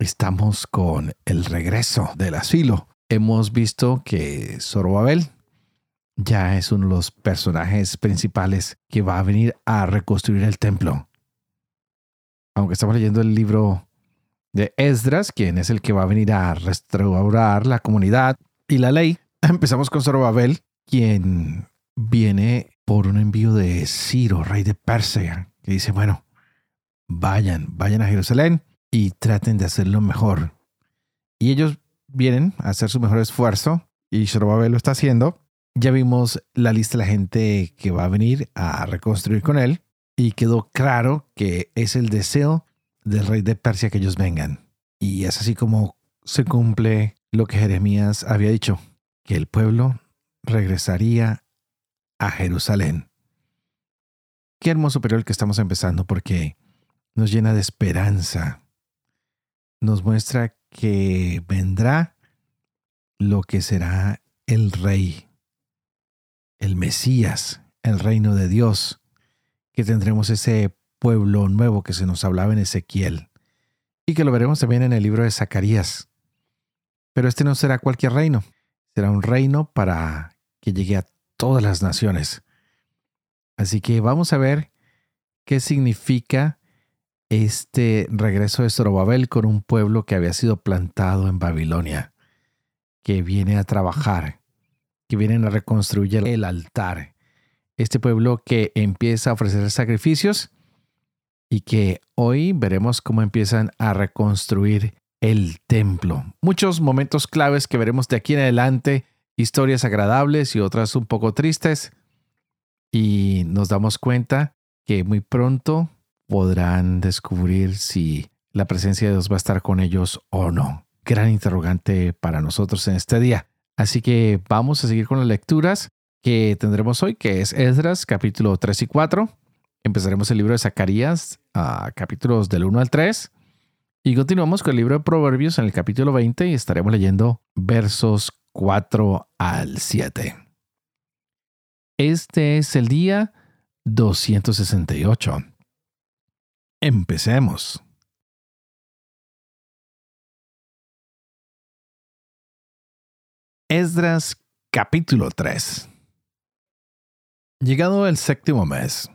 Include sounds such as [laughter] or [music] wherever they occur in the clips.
estamos con el regreso del asilo. Hemos visto que Zorobabel ya es uno de los personajes principales que va a venir a reconstruir el templo. Aunque estamos leyendo el libro de Esdras, quien es el que va a venir a restaurar la comunidad y la ley, [clears throat] empezamos con Zorobabel, quien viene por un envío de Ciro, rey de Persia, que dice, bueno, vayan, vayan a Jerusalén y traten de hacerlo mejor. Y ellos vienen a hacer su mejor esfuerzo y Zorobabel lo está haciendo. Ya vimos la lista de la gente que va a venir a reconstruir con él y quedó claro que es el deseo del rey de Persia que ellos vengan. Y es así como se cumple lo que Jeremías había dicho, que el pueblo regresaría a Jerusalén. Qué hermoso periodo que estamos empezando porque nos llena de esperanza nos muestra que vendrá lo que será el rey, el Mesías, el reino de Dios, que tendremos ese pueblo nuevo que se nos hablaba en Ezequiel y que lo veremos también en el libro de Zacarías. Pero este no será cualquier reino, será un reino para que llegue a todas las naciones. Así que vamos a ver qué significa este regreso de Zorobabel con un pueblo que había sido plantado en Babilonia, que viene a trabajar, que vienen a reconstruir el altar. Este pueblo que empieza a ofrecer sacrificios y que hoy veremos cómo empiezan a reconstruir el templo. Muchos momentos claves que veremos de aquí en adelante, historias agradables y otras un poco tristes. Y nos damos cuenta que muy pronto podrán descubrir si la presencia de Dios va a estar con ellos o no. Gran interrogante para nosotros en este día. Así que vamos a seguir con las lecturas que tendremos hoy, que es Esdras capítulo 3 y 4. Empezaremos el libro de Zacarías, a capítulos del 1 al 3. Y continuamos con el libro de Proverbios en el capítulo 20 y estaremos leyendo versos 4 al 7. Este es el día 268. Empecemos. Esdras capítulo 3 Llegado el séptimo mes,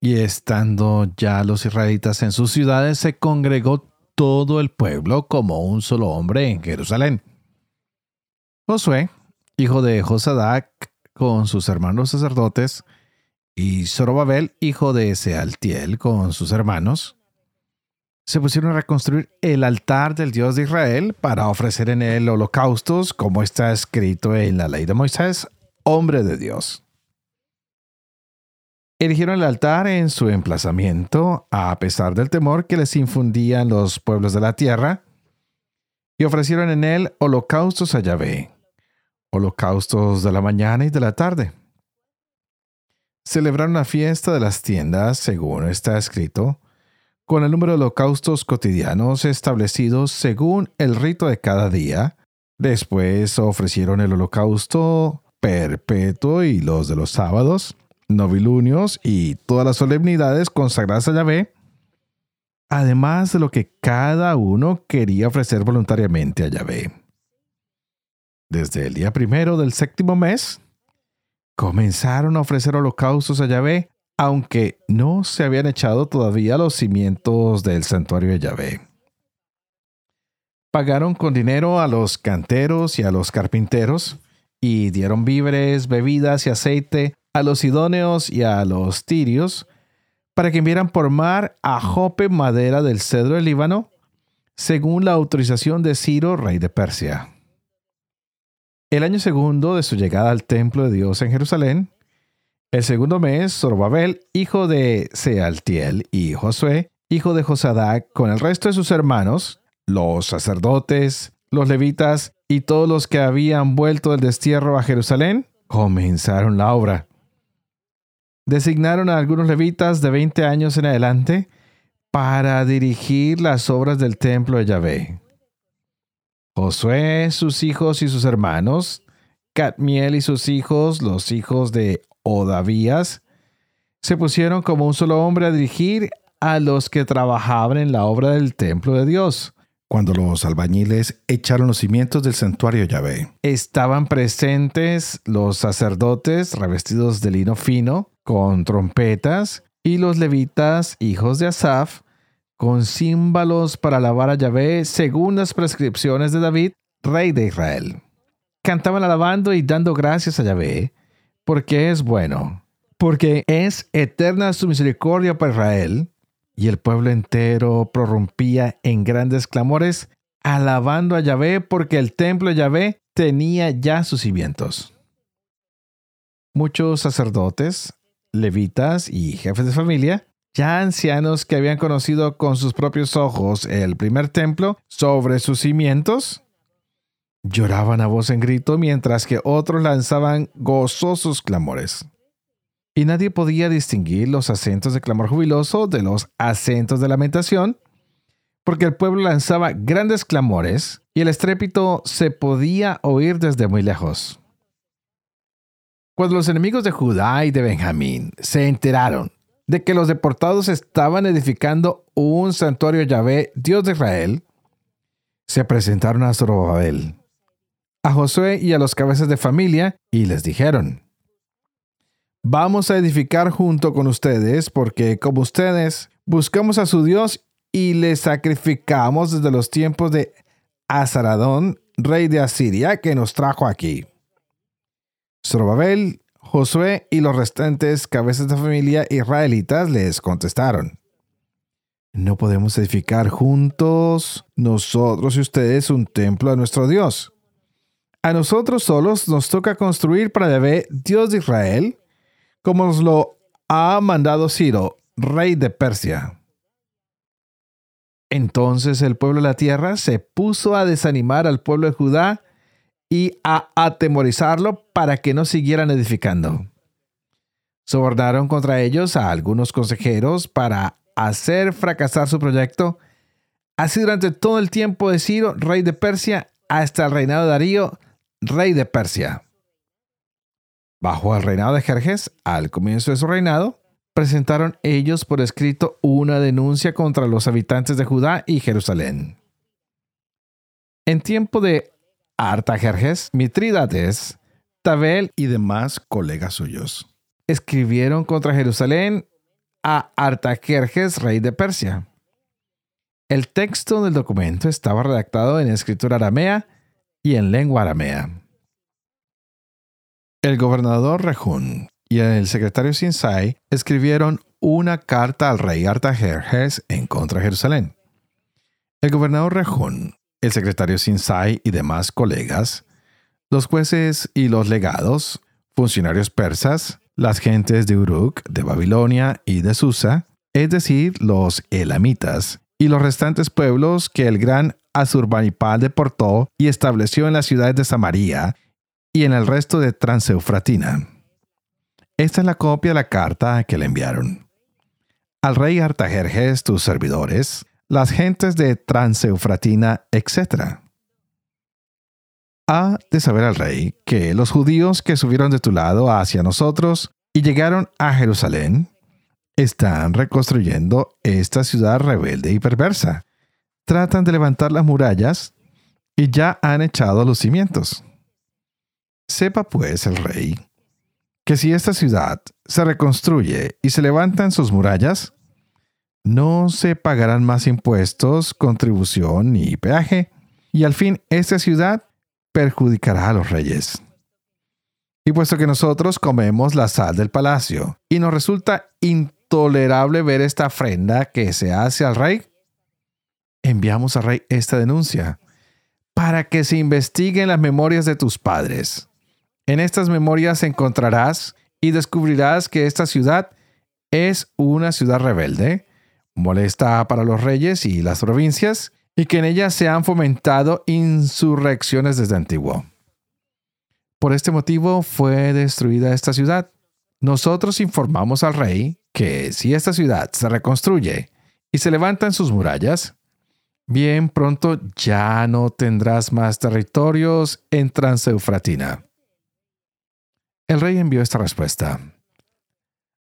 y estando ya los israelitas en sus ciudades, se congregó todo el pueblo como un solo hombre en Jerusalén. Josué, hijo de Josadac, con sus hermanos sacerdotes, y Zorobabel, hijo de Sealtiel, con sus hermanos, se pusieron a reconstruir el altar del Dios de Israel para ofrecer en él holocaustos, como está escrito en la ley de Moisés, hombre de Dios. Erigieron el altar en su emplazamiento, a pesar del temor que les infundían los pueblos de la tierra, y ofrecieron en él holocaustos a Yahvé, holocaustos de la mañana y de la tarde celebraron la fiesta de las tiendas, según está escrito, con el número de holocaustos cotidianos establecidos según el rito de cada día. Después ofrecieron el holocausto perpetuo y los de los sábados, novilunios y todas las solemnidades consagradas a Yahvé, además de lo que cada uno quería ofrecer voluntariamente a Yahvé. Desde el día primero del séptimo mes, comenzaron a ofrecer holocaustos a Yahvé, aunque no se habían echado todavía los cimientos del santuario de Yahvé. Pagaron con dinero a los canteros y a los carpinteros, y dieron víveres, bebidas y aceite a los idóneos y a los tirios, para que enviaran por mar a Jope madera del cedro del Líbano, según la autorización de Ciro, rey de Persia. El año segundo de su llegada al templo de Dios en Jerusalén, el segundo mes, Zorobabel, hijo de Sealtiel, y Josué, hijo de Josadac, con el resto de sus hermanos, los sacerdotes, los levitas y todos los que habían vuelto del destierro a Jerusalén comenzaron la obra. Designaron a algunos levitas de 20 años en adelante para dirigir las obras del templo de Yahvé. Josué, sus hijos y sus hermanos, Catmiel y sus hijos, los hijos de Odavías, se pusieron como un solo hombre a dirigir a los que trabajaban en la obra del templo de Dios. Cuando los albañiles echaron los cimientos del santuario Yahvé, estaban presentes los sacerdotes revestidos de lino fino, con trompetas, y los levitas, hijos de Asaf, con címbalos para alabar a Yahvé según las prescripciones de David, rey de Israel. Cantaban alabando y dando gracias a Yahvé, porque es bueno, porque es eterna su misericordia para Israel, y el pueblo entero prorrumpía en grandes clamores, alabando a Yahvé, porque el templo de Yahvé tenía ya sus cimientos. Muchos sacerdotes, levitas y jefes de familia, ya ancianos que habían conocido con sus propios ojos el primer templo sobre sus cimientos, lloraban a voz en grito mientras que otros lanzaban gozosos clamores. Y nadie podía distinguir los acentos de clamor jubiloso de los acentos de lamentación, porque el pueblo lanzaba grandes clamores y el estrépito se podía oír desde muy lejos. Cuando los enemigos de Judá y de Benjamín se enteraron de que los deportados estaban edificando un santuario Yahvé, Dios de Israel, se presentaron a Zorobabel, a Josué y a los cabezas de familia y les dijeron, Vamos a edificar junto con ustedes porque como ustedes buscamos a su Dios y le sacrificamos desde los tiempos de Azaradón, rey de Asiria, que nos trajo aquí. Zorobabel, Josué y los restantes cabezas de familia israelitas les contestaron. No podemos edificar juntos nosotros y ustedes un templo a nuestro Dios. A nosotros solos nos toca construir para Yahvé, Dios de Israel, como nos lo ha mandado Ciro, rey de Persia. Entonces el pueblo de la tierra se puso a desanimar al pueblo de Judá y a atemorizarlo para que no siguieran edificando. Sobornaron contra ellos a algunos consejeros para hacer fracasar su proyecto, así durante todo el tiempo de Ciro, rey de Persia, hasta el reinado de Darío, rey de Persia. Bajo el reinado de Jerjes, al comienzo de su reinado, presentaron ellos por escrito una denuncia contra los habitantes de Judá y Jerusalén. En tiempo de Artajerjes, Mitrídates, Tabel y demás colegas suyos. Escribieron contra Jerusalén a Artajerjes, rey de Persia. El texto del documento estaba redactado en escritura aramea y en lengua aramea. El gobernador Rejún y el secretario Sinsai escribieron una carta al rey Artajerjes en contra de Jerusalén. El gobernador Rejún el secretario Sinsai y demás colegas, los jueces y los legados, funcionarios persas, las gentes de Uruk, de Babilonia y de Susa, es decir, los elamitas, y los restantes pueblos que el gran Asurbanipal deportó y estableció en las ciudades de Samaria y en el resto de Transeufratina. Esta es la copia de la carta que le enviaron. Al rey Artajerjes, tus servidores, las gentes de Transeufratina, etc. Ha de saber al rey que los judíos que subieron de tu lado hacia nosotros y llegaron a Jerusalén, están reconstruyendo esta ciudad rebelde y perversa. Tratan de levantar las murallas y ya han echado los cimientos. Sepa pues el rey que si esta ciudad se reconstruye y se levantan sus murallas, no se pagarán más impuestos, contribución ni peaje, y al fin esta ciudad perjudicará a los reyes. Y puesto que nosotros comemos la sal del palacio, y nos resulta intolerable ver esta ofrenda que se hace al rey, enviamos al rey esta denuncia, para que se investiguen las memorias de tus padres. En estas memorias encontrarás y descubrirás que esta ciudad es una ciudad rebelde, molesta para los reyes y las provincias, y que en ella se han fomentado insurrecciones desde antiguo. Por este motivo fue destruida esta ciudad. Nosotros informamos al rey que si esta ciudad se reconstruye y se levantan sus murallas, bien pronto ya no tendrás más territorios en Transeufratina. El rey envió esta respuesta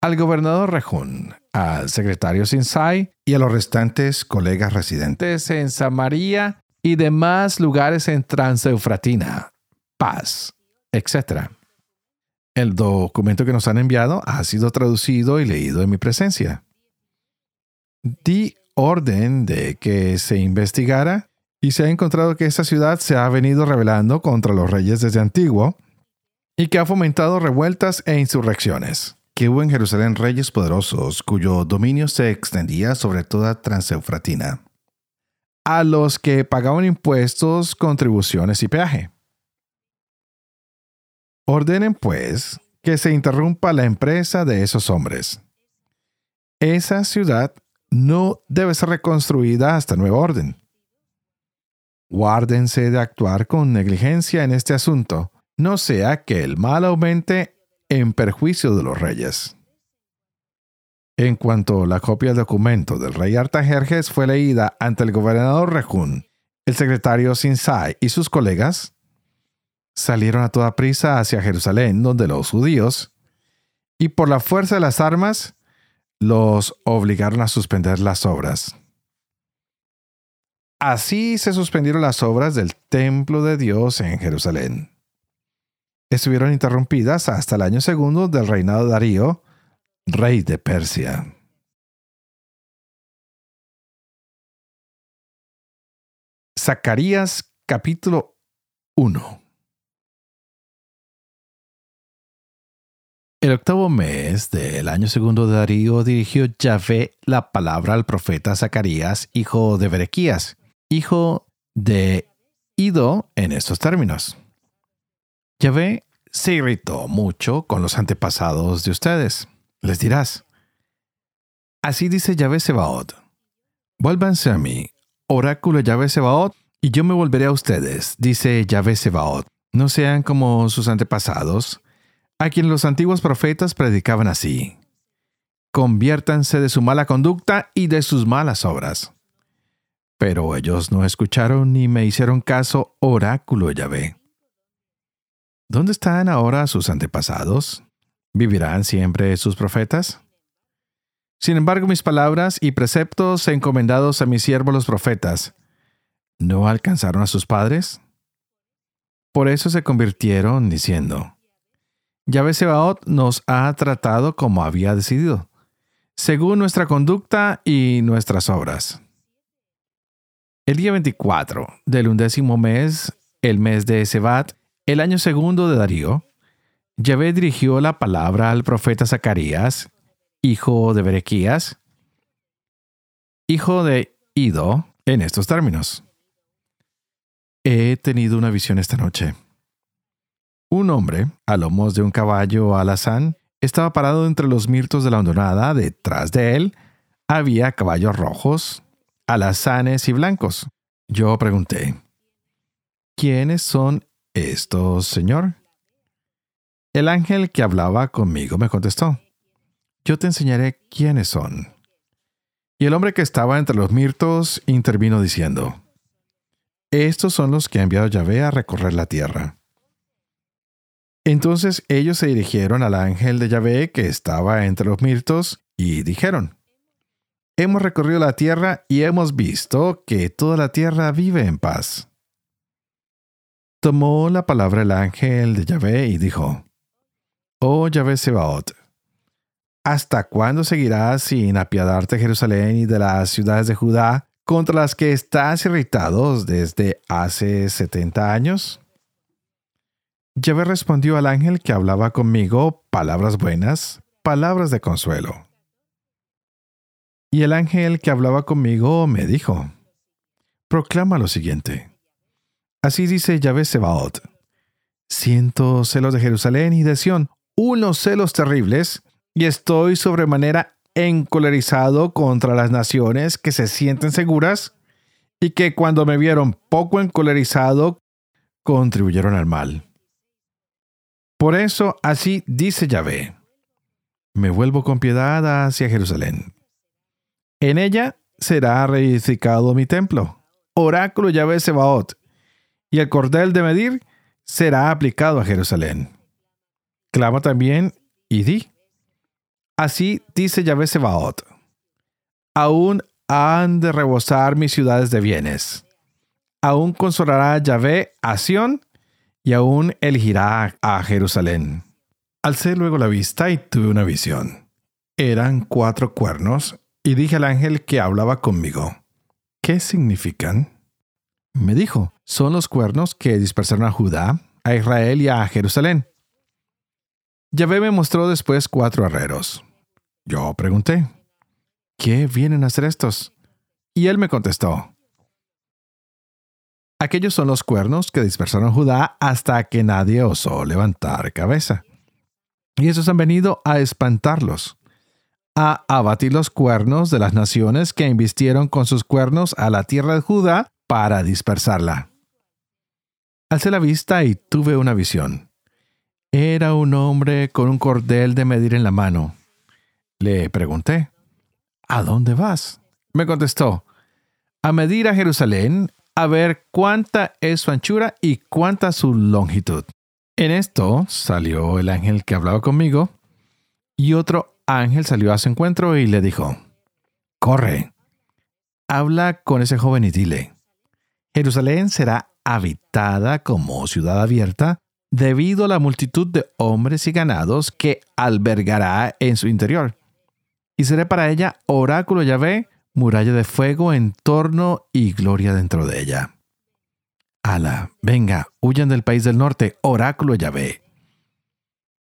al gobernador Rejún, al secretario Sinsai y a los restantes colegas residentes en Samaria y demás lugares en Transeufratina, Paz, etc. El documento que nos han enviado ha sido traducido y leído en mi presencia. Di orden de que se investigara y se ha encontrado que esta ciudad se ha venido rebelando contra los reyes desde antiguo y que ha fomentado revueltas e insurrecciones que hubo en Jerusalén reyes poderosos cuyo dominio se extendía sobre toda Transeufratina, a los que pagaban impuestos, contribuciones y peaje. Ordenen, pues, que se interrumpa la empresa de esos hombres. Esa ciudad no debe ser reconstruida hasta nueva orden. Guárdense de actuar con negligencia en este asunto, no sea que el mal aumente en perjuicio de los reyes. En cuanto la copia del documento del rey Artajerjes fue leída ante el gobernador Rejún, el secretario Sinsai y sus colegas, salieron a toda prisa hacia Jerusalén, donde los judíos, y por la fuerza de las armas, los obligaron a suspender las obras. Así se suspendieron las obras del templo de Dios en Jerusalén estuvieron interrumpidas hasta el año segundo del reinado de Darío, rey de Persia. Zacarías capítulo 1 El octavo mes del año segundo de Darío dirigió Yahvé la palabra al profeta Zacarías, hijo de Berequías, hijo de Ido, en estos términos. Yahvé se irritó mucho con los antepasados de ustedes. Les dirás, así dice Yahvé Sebaot, vuélvanse a mí, oráculo Yahvé Sebaot, y yo me volveré a ustedes, dice Yahvé Sebaot. No sean como sus antepasados, a quien los antiguos profetas predicaban así. Conviértanse de su mala conducta y de sus malas obras. Pero ellos no escucharon ni me hicieron caso, oráculo Yahvé. ¿Dónde están ahora sus antepasados? ¿Vivirán siempre sus profetas? Sin embargo, mis palabras y preceptos encomendados a mis siervos los profetas, ¿no alcanzaron a sus padres? Por eso se convirtieron diciendo, Yahvé Sebaot nos ha tratado como había decidido, según nuestra conducta y nuestras obras. El día 24 del undécimo mes, el mes de Sebat, el año segundo de Darío, Yahvé dirigió la palabra al profeta Zacarías, hijo de Berequías, hijo de Ido, en estos términos. He tenido una visión esta noche. Un hombre, a lomos de un caballo alazán, estaba parado entre los mirtos de la hondonada. Detrás de él había caballos rojos, alazanes y blancos. Yo pregunté, ¿quiénes son ¿Esto, Señor? El ángel que hablaba conmigo me contestó, Yo te enseñaré quiénes son. Y el hombre que estaba entre los mirtos intervino diciendo, Estos son los que ha enviado Yahvé a recorrer la tierra. Entonces ellos se dirigieron al ángel de Yahvé que estaba entre los mirtos y dijeron, Hemos recorrido la tierra y hemos visto que toda la tierra vive en paz tomó la palabra el ángel de Yahvé y dijo, Oh Yahvé Sebaot, ¿hasta cuándo seguirás sin apiadarte Jerusalén y de las ciudades de Judá contra las que estás irritado desde hace setenta años? Yahvé respondió al ángel que hablaba conmigo palabras buenas, palabras de consuelo. Y el ángel que hablaba conmigo me dijo, proclama lo siguiente. Así dice Yahvé Sebaot. Siento celos de Jerusalén y de Sión, unos celos terribles, y estoy sobremanera encolerizado contra las naciones que se sienten seguras y que cuando me vieron poco encolerizado, contribuyeron al mal. Por eso así dice Yahvé, me vuelvo con piedad hacia Jerusalén. En ella será reedificado mi templo, oráculo Yahvé Sebaot, y el cordel de medir será aplicado a Jerusalén. Clama también y di. Así dice Yahvé Sebaot, aún han de rebosar mis ciudades de bienes. Aún consolará Yahvé a Sión y aún elegirá a Jerusalén. Alcé luego la vista y tuve una visión. Eran cuatro cuernos y dije al ángel que hablaba conmigo, ¿qué significan? Me dijo, son los cuernos que dispersaron a Judá, a Israel y a Jerusalén. Yahvé me mostró después cuatro herreros. Yo pregunté, ¿qué vienen a hacer estos? Y él me contestó, Aquellos son los cuernos que dispersaron Judá hasta que nadie osó levantar cabeza. Y esos han venido a espantarlos, a abatir los cuernos de las naciones que invistieron con sus cuernos a la tierra de Judá para dispersarla. Alcé la vista y tuve una visión. Era un hombre con un cordel de medir en la mano. Le pregunté, ¿A dónde vas? Me contestó, a medir a Jerusalén a ver cuánta es su anchura y cuánta su longitud. En esto salió el ángel que hablaba conmigo y otro ángel salió a su encuentro y le dijo, Corre, habla con ese joven y dile, Jerusalén será habitada como ciudad abierta debido a la multitud de hombres y ganados que albergará en su interior. Y seré para ella oráculo Yahvé muralla de fuego en torno y gloria dentro de ella. Ala, venga, huyan del país del norte, oráculo Yahvé.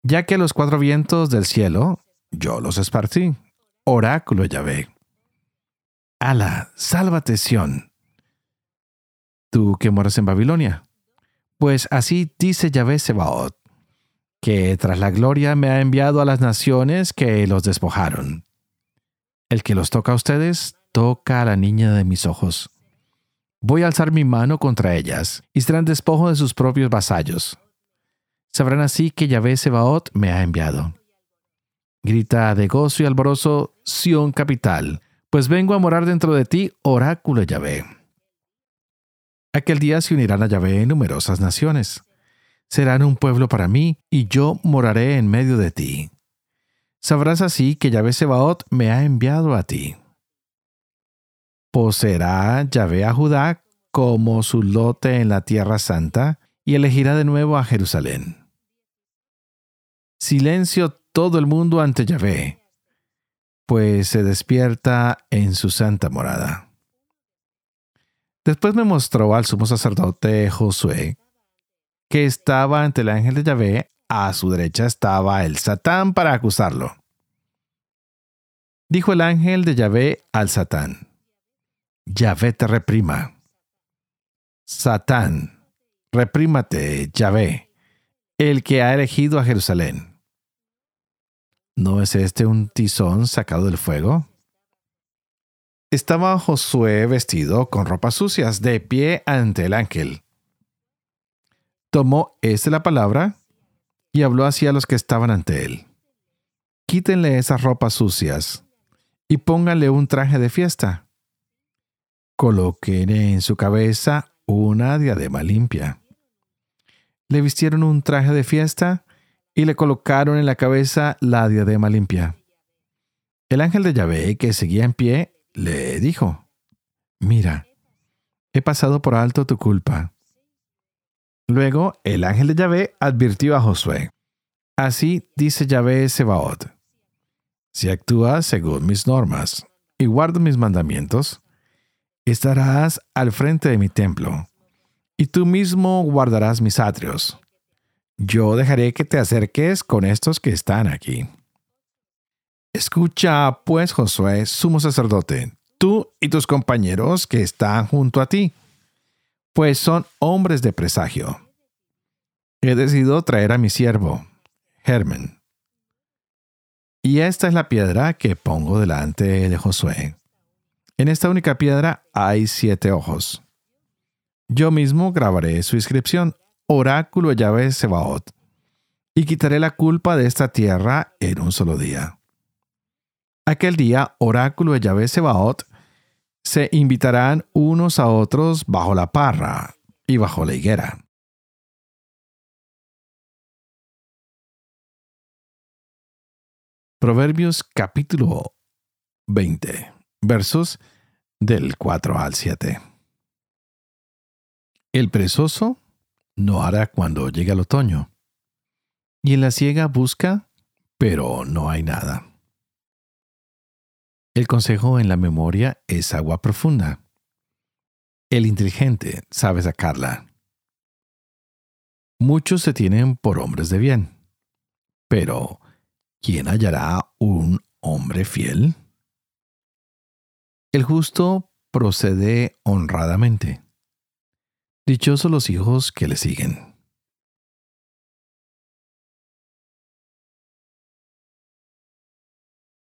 Ya que los cuatro vientos del cielo, yo los esparcí, oráculo Yahvé. Ala, sálvate Sión. Tú que moras en Babilonia. Pues así dice Yahvé Sebaot, que tras la gloria me ha enviado a las naciones que los despojaron el que los toca a ustedes, toca a la niña de mis ojos. Voy a alzar mi mano contra ellas, y serán despojo de sus propios vasallos. Sabrán así que Yahvé Sebaot me ha enviado. Grita de gozo y alborozo, Sión capital, pues vengo a morar dentro de ti, oráculo Yahvé. Aquel día se unirán a Yahvé numerosas naciones. Serán un pueblo para mí, y yo moraré en medio de ti. Sabrás así que Yahvé Sebaot me ha enviado a ti. Poseerá Yahvé a Judá como su lote en la tierra santa y elegirá de nuevo a Jerusalén. Silencio todo el mundo ante Yahvé, pues se despierta en su santa morada. Después me mostró al sumo sacerdote Josué, que estaba ante el ángel de Yahvé a su derecha estaba el Satán para acusarlo. Dijo el ángel de Yahvé al Satán, Yahvé te reprima. Satán, reprímate, Yahvé, el que ha elegido a Jerusalén. ¿No es este un tizón sacado del fuego? Estaba Josué vestido con ropas sucias, de pie ante el ángel. Tomó éste la palabra y habló así a los que estaban ante él. Quítenle esas ropas sucias y pónganle un traje de fiesta. Coloquen en su cabeza una diadema limpia. Le vistieron un traje de fiesta y le colocaron en la cabeza la diadema limpia. El ángel de Yahvé, que seguía en pie, le dijo, Mira, he pasado por alto tu culpa Luego el ángel de Yahvé advirtió a Josué. Así dice Yahvé Sebaot. Si actúas según mis normas y guardas mis mandamientos, estarás al frente de mi templo, y tú mismo guardarás mis atrios. Yo dejaré que te acerques con estos que están aquí. Escucha, pues, Josué, sumo sacerdote, tú y tus compañeros que están junto a ti pues son hombres de presagio. He decidido traer a mi siervo, Germen. Y esta es la piedra que pongo delante de Josué. En esta única piedra hay siete ojos. Yo mismo grabaré su inscripción, Oráculo Yahvé Sebaot, y quitaré la culpa de esta tierra en un solo día. Aquel día, Oráculo de Yahvé Sebaot, se invitarán unos a otros bajo la parra y bajo la higuera. Proverbios capítulo 20, versos del 4 al 7. El presoso no hará cuando llegue el otoño, y en la siega busca, pero no hay nada. El consejo en la memoria es agua profunda. El inteligente sabe sacarla. Muchos se tienen por hombres de bien, pero ¿quién hallará un hombre fiel? El justo procede honradamente. Dichosos los hijos que le siguen.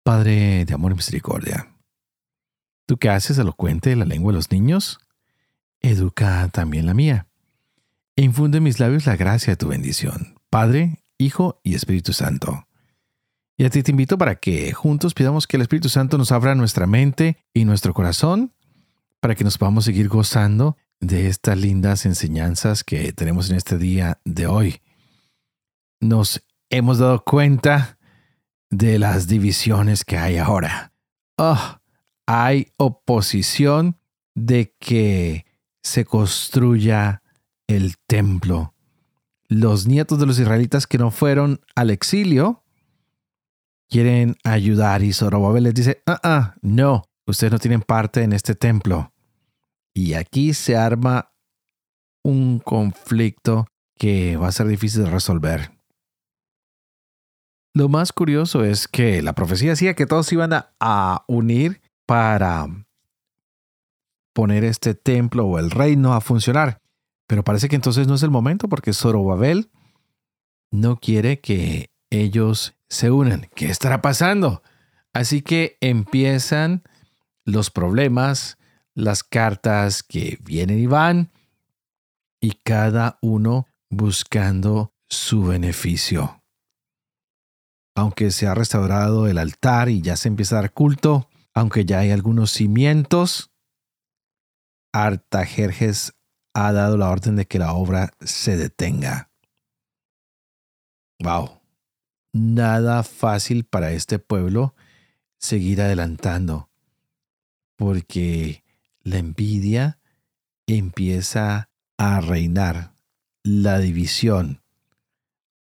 Padre de amor y misericordia, tú que haces elocuente la lengua de los niños, educa también la mía, e infunde en mis labios la gracia de tu bendición, Padre, Hijo y Espíritu Santo. Y a ti te invito para que juntos pidamos que el Espíritu Santo nos abra nuestra mente y nuestro corazón para que nos podamos seguir gozando de estas lindas enseñanzas que tenemos en este día de hoy. Nos hemos dado cuenta de las divisiones que hay ahora. Oh, hay oposición de que se construya el templo. Los nietos de los israelitas que no fueron al exilio quieren ayudar y Zorobabel les dice, ah, ah, no, ustedes no tienen parte en este templo. Y aquí se arma un conflicto que va a ser difícil de resolver. Lo más curioso es que la profecía decía que todos iban a, unir para poner este templo o el reino a funcionar. Pero parece que entonces no es el momento porque Zorobabel no quiere que ellos se unen. ¿Qué estará pasando? Así que empiezan los problemas, las cartas que vienen y van, y cada uno buscando su beneficio. Aunque se ha restaurado el altar y ya se empieza a dar culto, aunque ya hay algunos cimientos, Artajerjes ha dado la orden de que la obra se detenga. Wow nada fácil para este pueblo seguir adelantando, porque la envidia empieza a reinar, la división.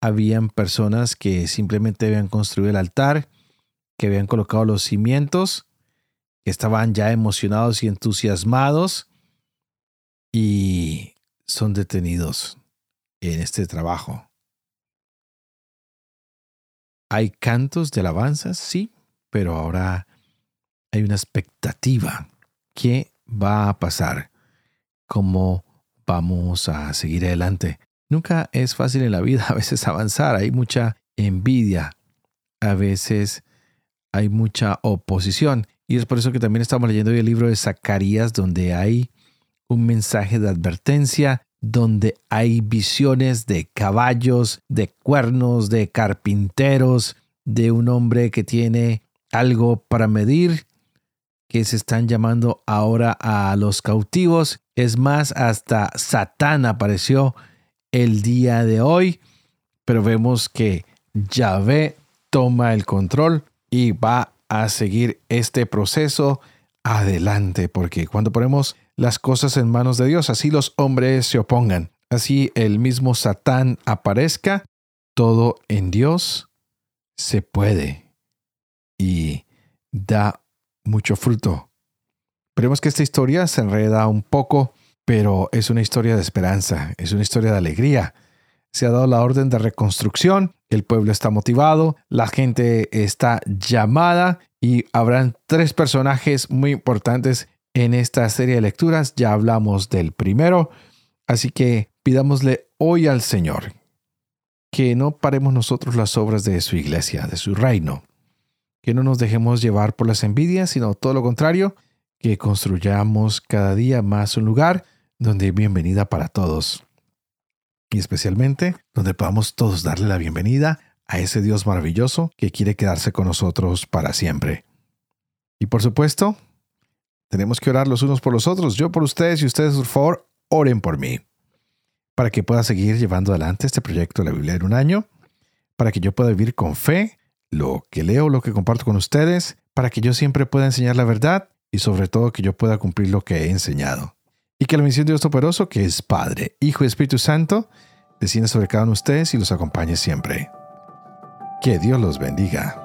Habían personas que simplemente habían construido el altar, que habían colocado los cimientos, que estaban ya emocionados y entusiasmados y son detenidos en este trabajo. Hay cantos de alabanzas, sí, pero ahora hay una expectativa. ¿Qué va a pasar? ¿Cómo vamos a seguir adelante? Nunca es fácil en la vida [laughs] a veces avanzar, hay mucha envidia, a veces hay mucha oposición. Y es por eso que también estamos leyendo hoy el libro de Zacarías, donde hay un mensaje de advertencia donde hay visiones de caballos, de cuernos, de carpinteros, de un hombre que tiene algo para medir, que se están llamando ahora a los cautivos. Es más, hasta Satán apareció el día de hoy, pero vemos que Yahvé toma el control y va a seguir este proceso adelante, porque cuando ponemos las cosas en manos de Dios, así los hombres se opongan, así el mismo Satán aparezca, todo en Dios se puede y da mucho fruto. Veremos que esta historia se enreda un poco, pero es una historia de esperanza, es una historia de alegría. Se ha dado la orden de reconstrucción, el pueblo está motivado, la gente está llamada y habrán tres personajes muy importantes en esta serie de lecturas. Ya hablamos del primero, así que pidámosle hoy al Señor que no paremos nosotros las obras de su iglesia, de su reino, que no nos dejemos llevar por las envidias, sino todo lo contrario, que construyamos cada día más un lugar donde hay bienvenida para todos. Y especialmente donde podamos todos darle la bienvenida a ese Dios maravilloso que quiere quedarse con nosotros para siempre. Y por supuesto, tenemos que orar los unos por los otros, yo por ustedes y ustedes por favor oren por mí, para que pueda seguir llevando adelante este proyecto de la Biblia en un año, para que yo pueda vivir con fe lo que leo, lo que comparto con ustedes, para que yo siempre pueda enseñar la verdad y sobre todo que yo pueda cumplir lo que he enseñado. Y que la misión de Dios Todopoderoso, que es Padre, Hijo y Espíritu Santo, descienda sobre cada uno de ustedes y los acompañe siempre. Que Dios los bendiga.